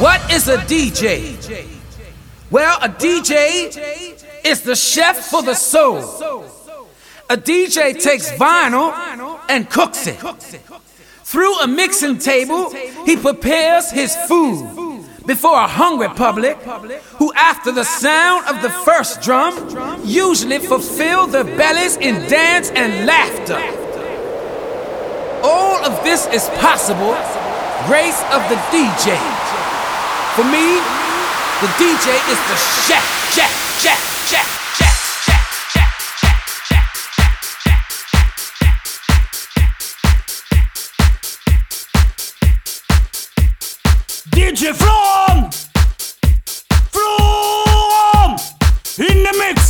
What is a DJ? Well, a DJ is the chef for the soul. A DJ takes vinyl and cooks it. Through a mixing table, he prepares his food before a hungry public who, after the sound of the first drum, usually fulfill their bellies in dance and laughter. All of this is possible grace of the DJ. For me, the DJ is the chef, chef, chef, chef, chef. DJ From! From! In the mix!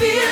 feel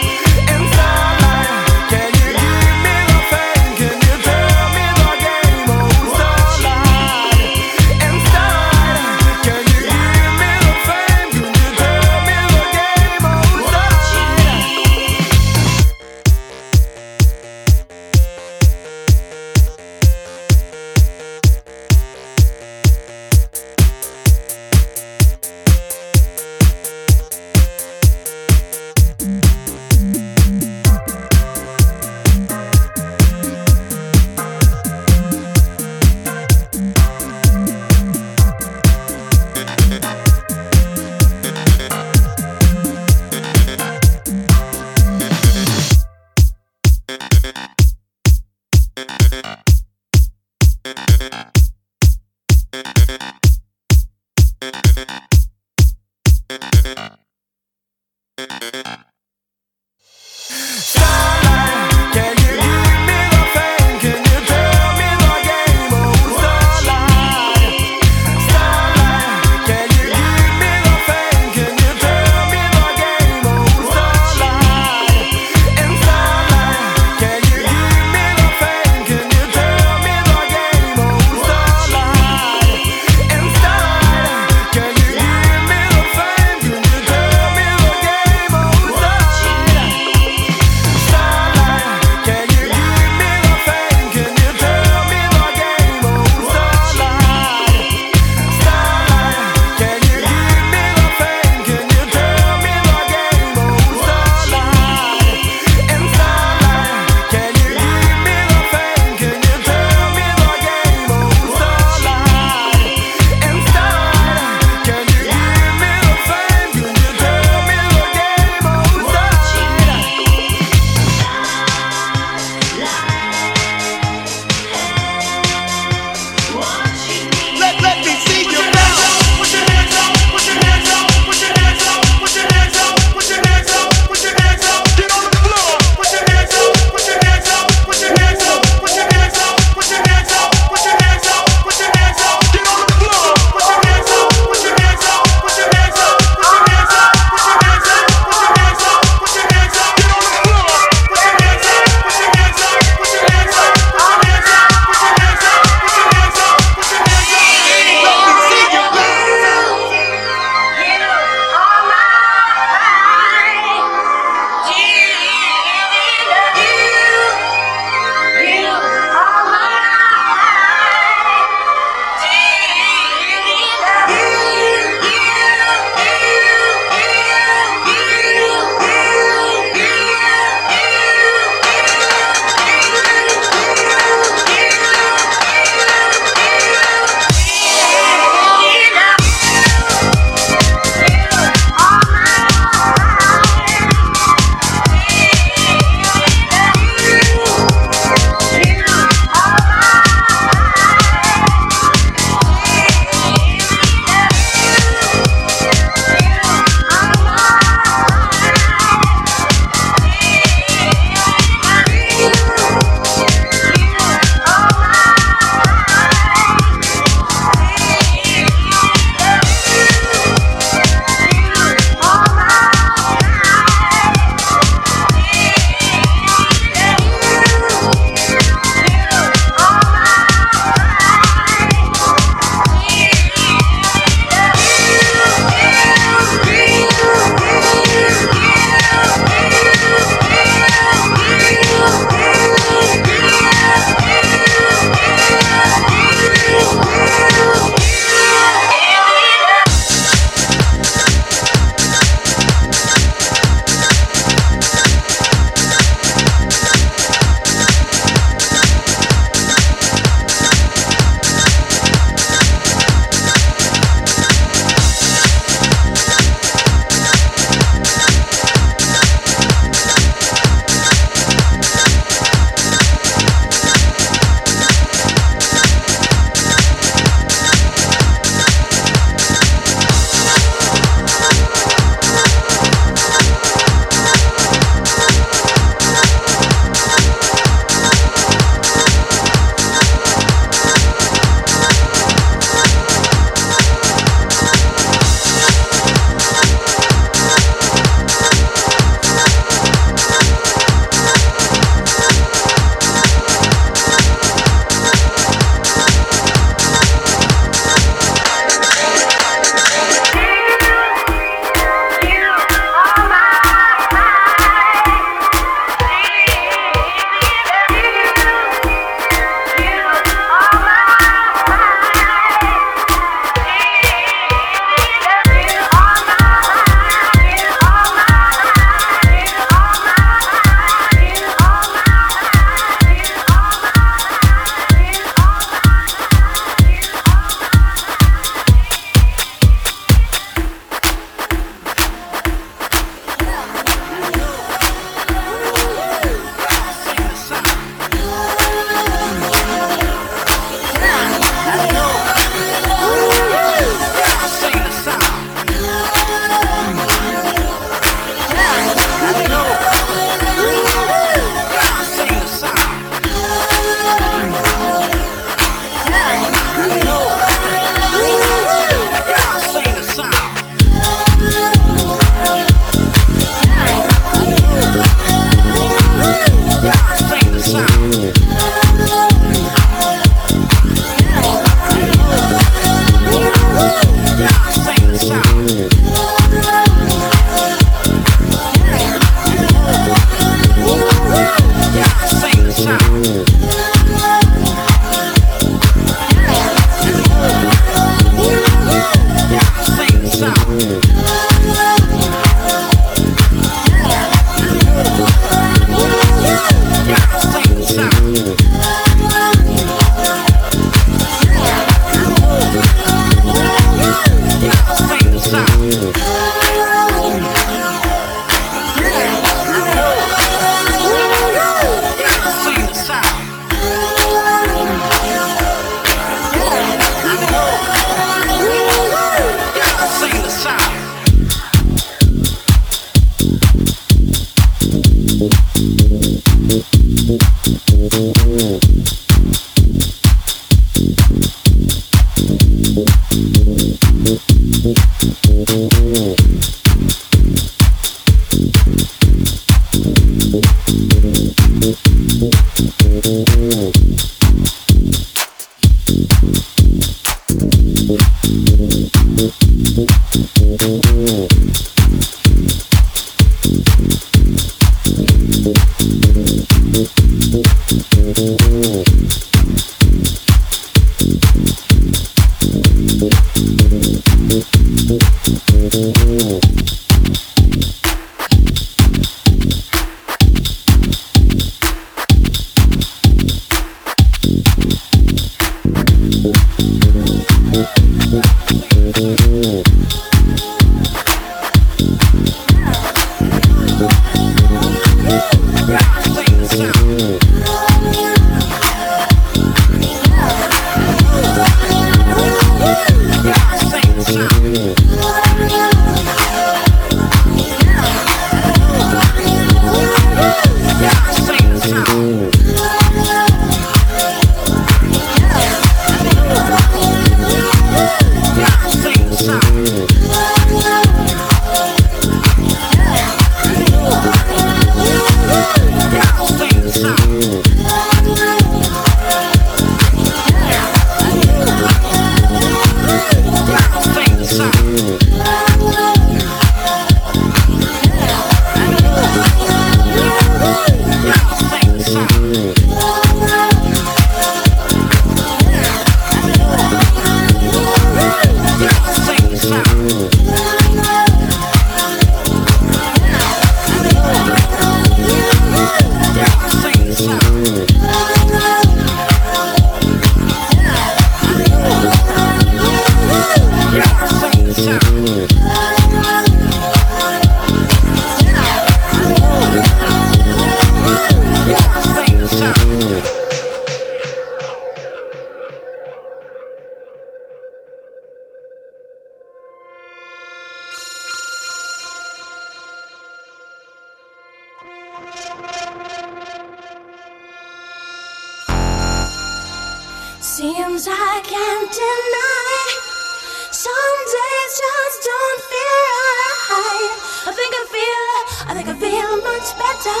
I think I feel much better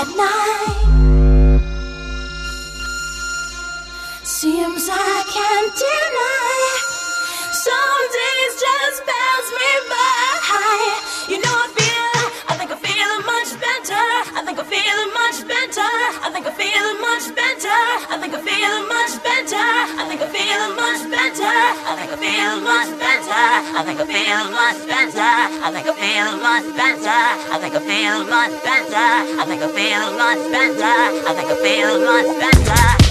at night. Seems I can't deny. Some days just pass I think I feel much better. I think I feel much better. I think I feel much better. I think I feel much better. I think I feel much better. I think I feel much better. I think I feel much better. I think I feel much better. I think I feel much better. I think I feel much better.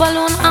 Balloon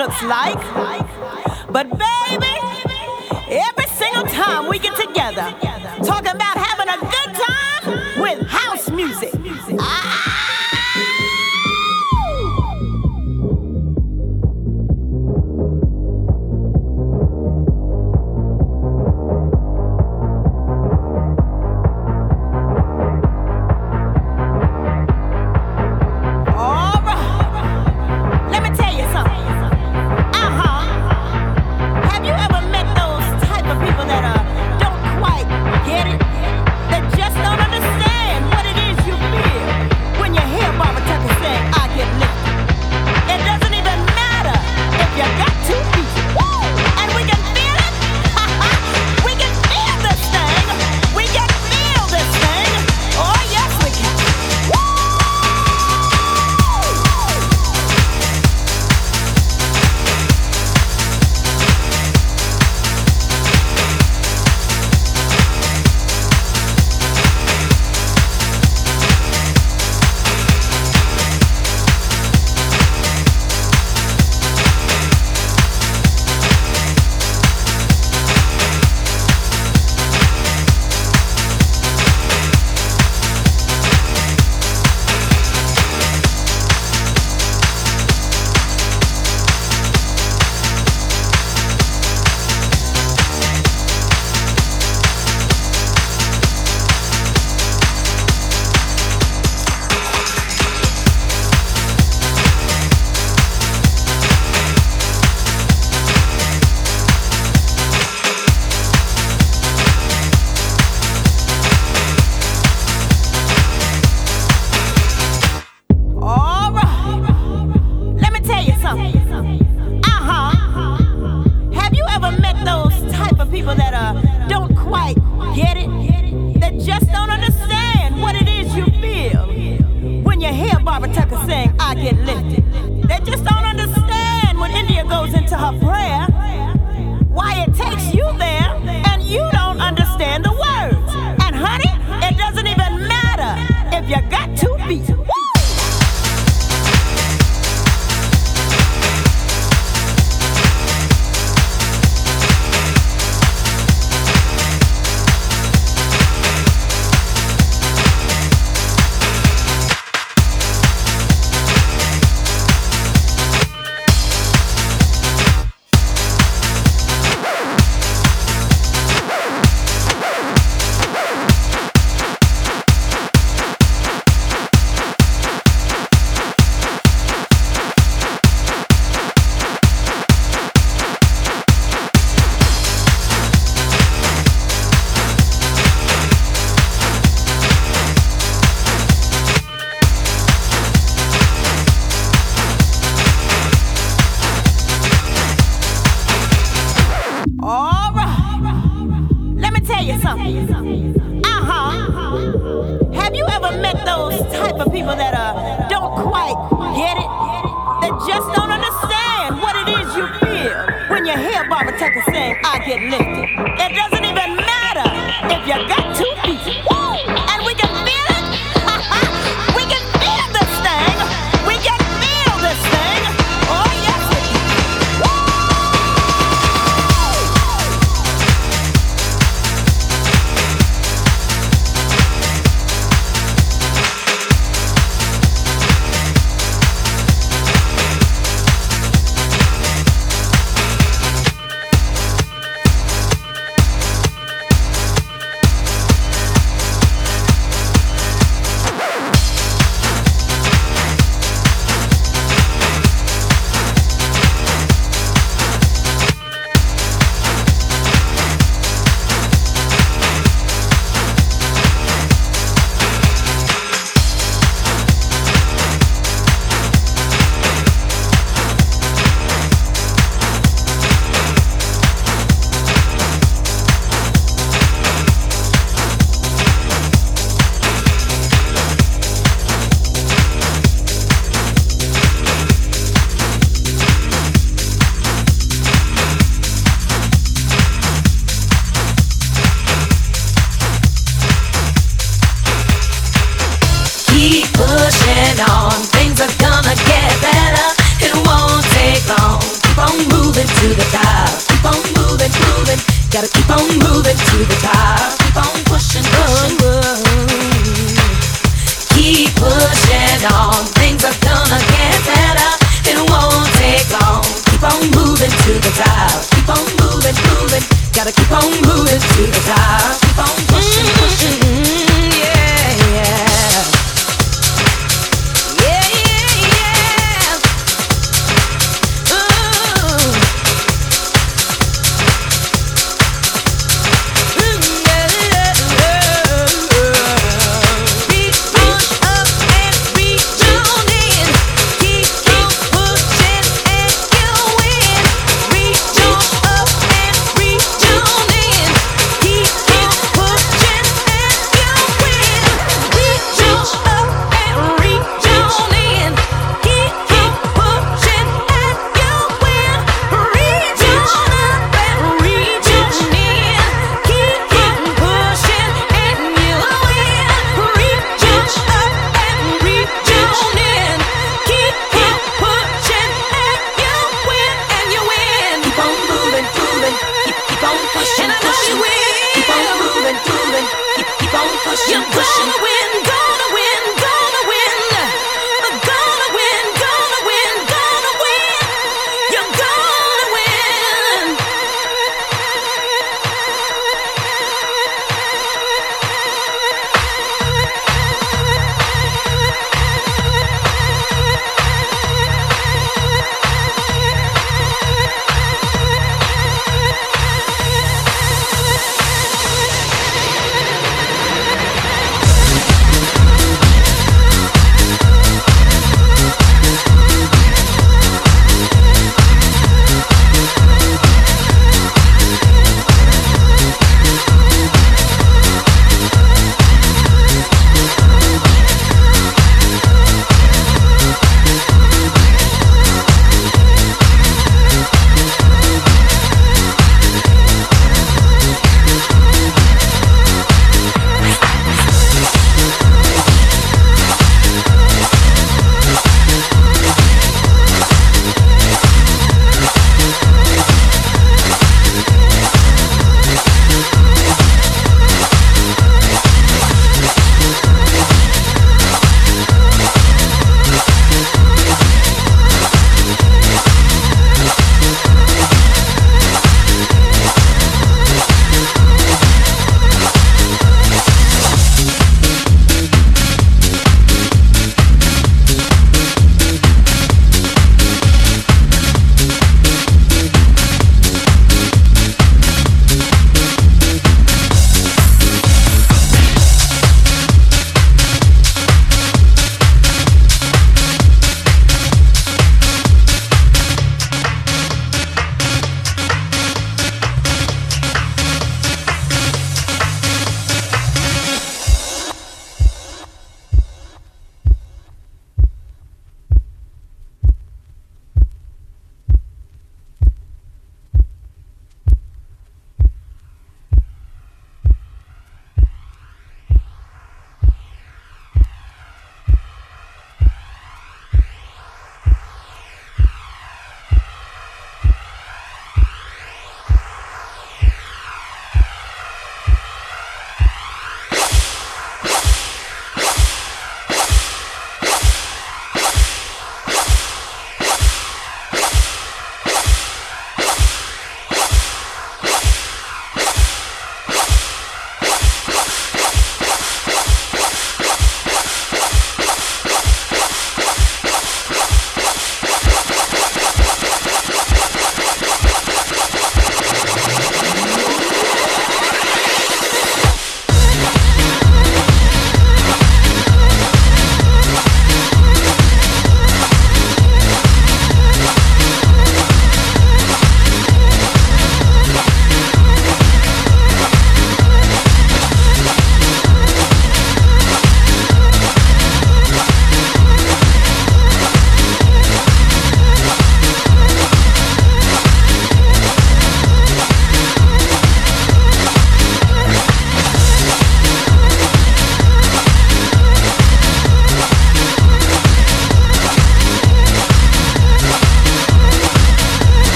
looks like. But baby, every single time we get together, talking about how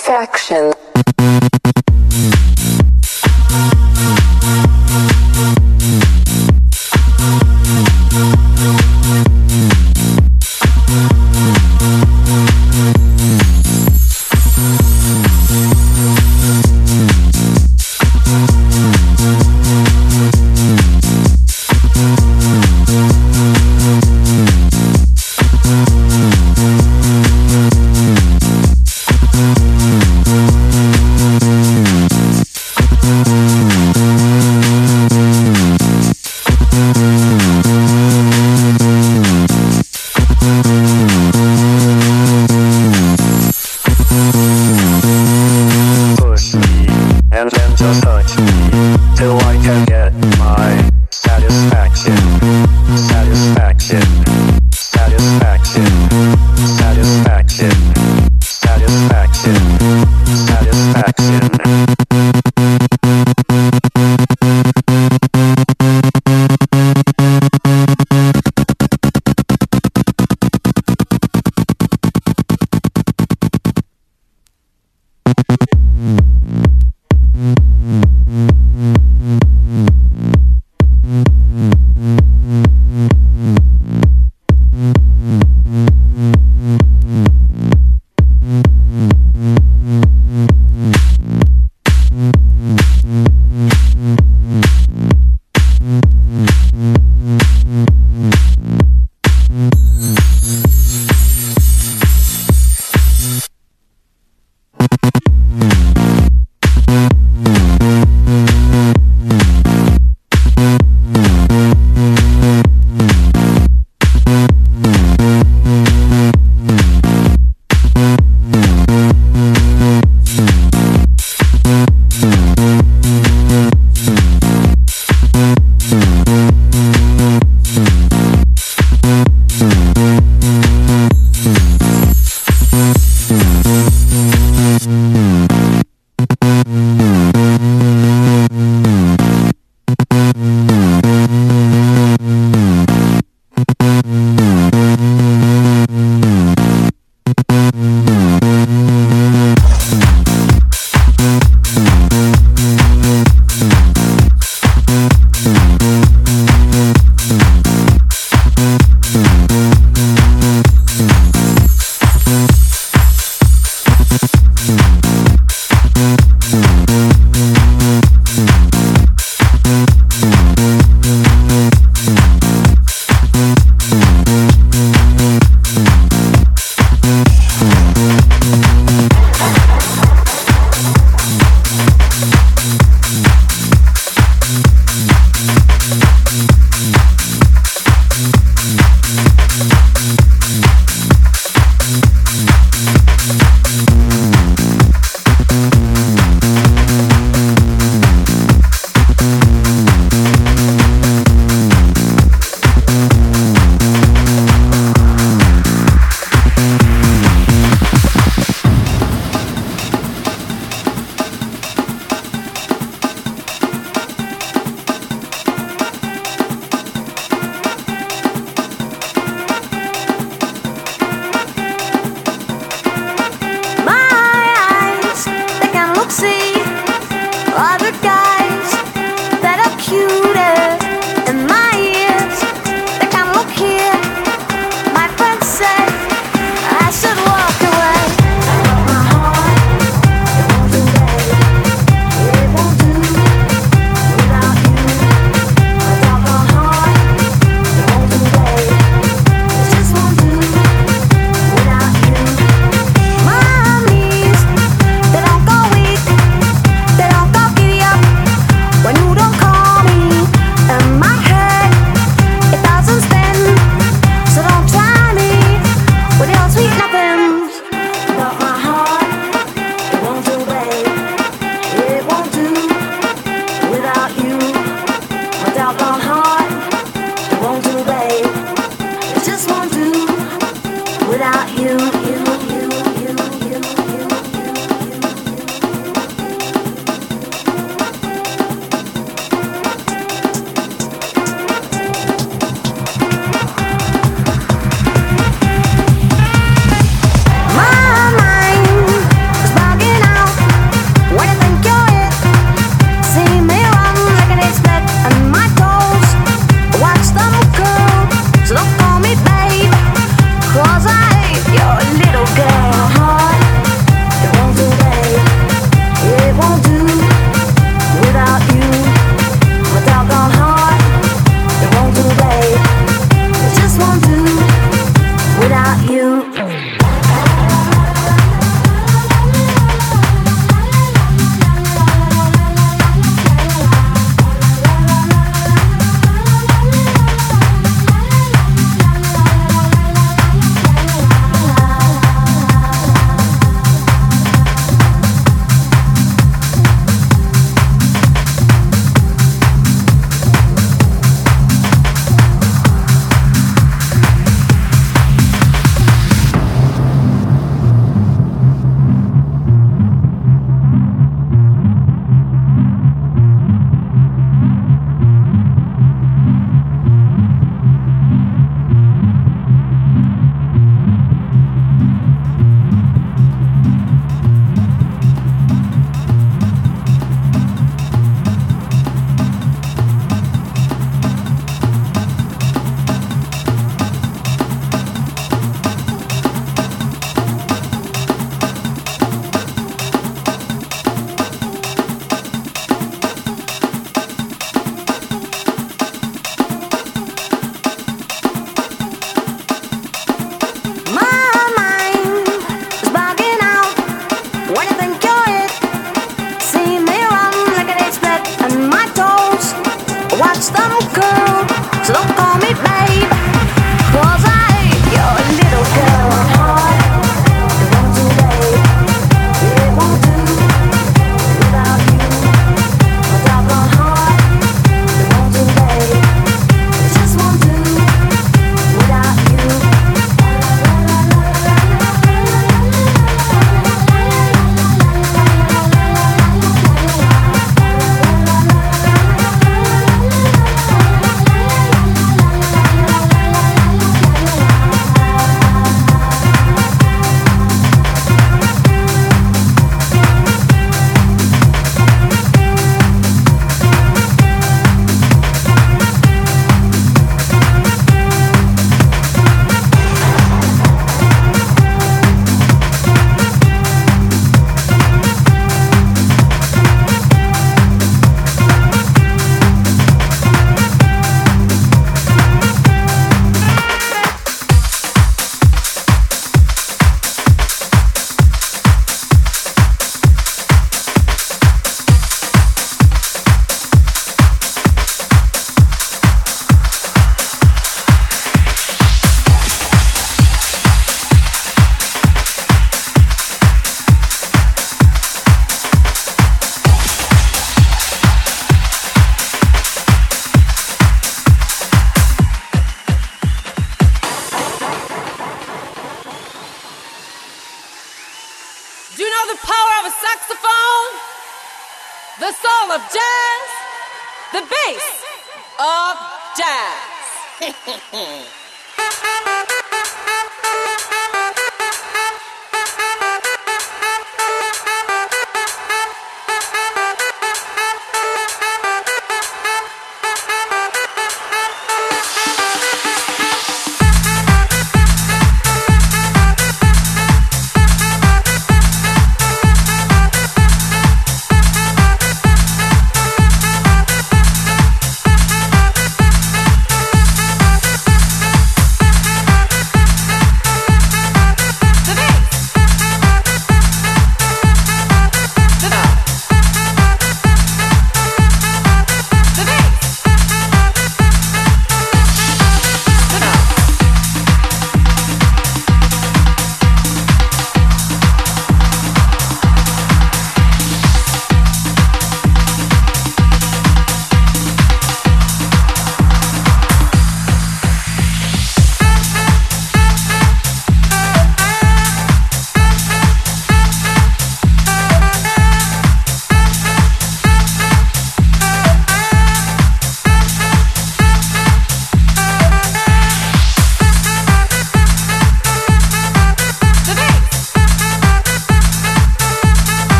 Satisfaction.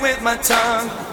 With my tongue.